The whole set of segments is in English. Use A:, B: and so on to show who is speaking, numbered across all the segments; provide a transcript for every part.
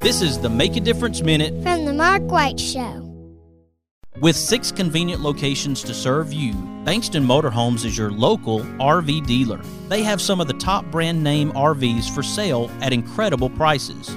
A: This is the Make a Difference Minute
B: from the Mark White Show.
A: With six convenient locations to serve you, Bankston Motorhomes is your local RV dealer. They have some of the top brand name RVs for sale at incredible prices.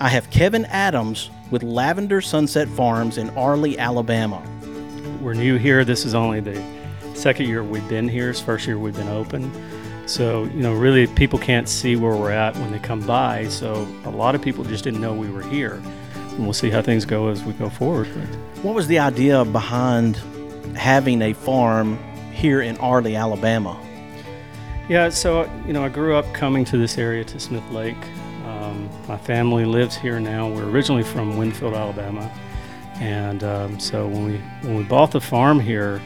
A: I have Kevin Adams with Lavender Sunset Farms in Arley, Alabama.
C: We're new here. This is only the second year we've been here. It's first year we've been open. So, you know, really people can't see where we're at when they come by. So, a lot of people just didn't know we were here. And we'll see how things go as we go forward.
A: What was the idea behind having a farm here in Arley, Alabama?
C: Yeah, so, you know, I grew up coming to this area to Smith Lake um, my family lives here now. We're originally from Winfield, Alabama, and um, so when we when we bought the farm here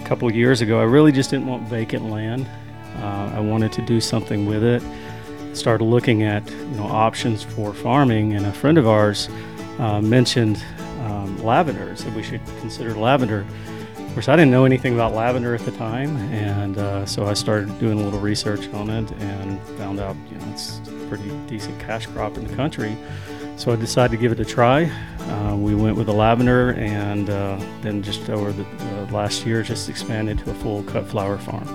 C: a couple of years ago, I really just didn't want vacant land. Uh, I wanted to do something with it. Started looking at you know options for farming, and a friend of ours uh, mentioned um, lavender. Said we should consider lavender. Of course, I didn't know anything about lavender at the time, and uh, so I started doing a little research on it and found out you know it's a pretty decent cash crop in the country. So I decided to give it a try. Uh, we went with the lavender, and uh, then just over the last year, just expanded to a full cut flower farm.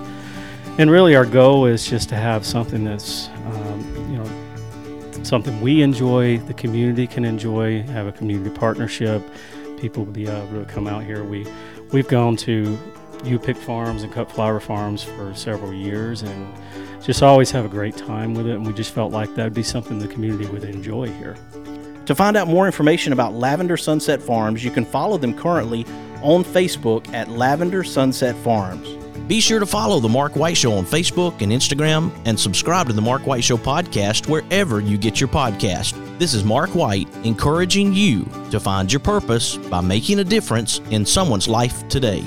C: And really, our goal is just to have something that's, um, you know, something we enjoy, the community can enjoy, have a community partnership. People will be able to come out here. We we've gone to you pick farms and cut flower farms for several years, and just always have a great time with it. And we just felt like that would be something the community would enjoy here.
A: To find out more information about Lavender Sunset Farms, you can follow them currently on Facebook at Lavender Sunset Farms. Be sure to follow The Mark White Show on Facebook and Instagram and subscribe to The Mark White Show podcast wherever you get your podcast. This is Mark White encouraging you to find your purpose by making a difference in someone's life today.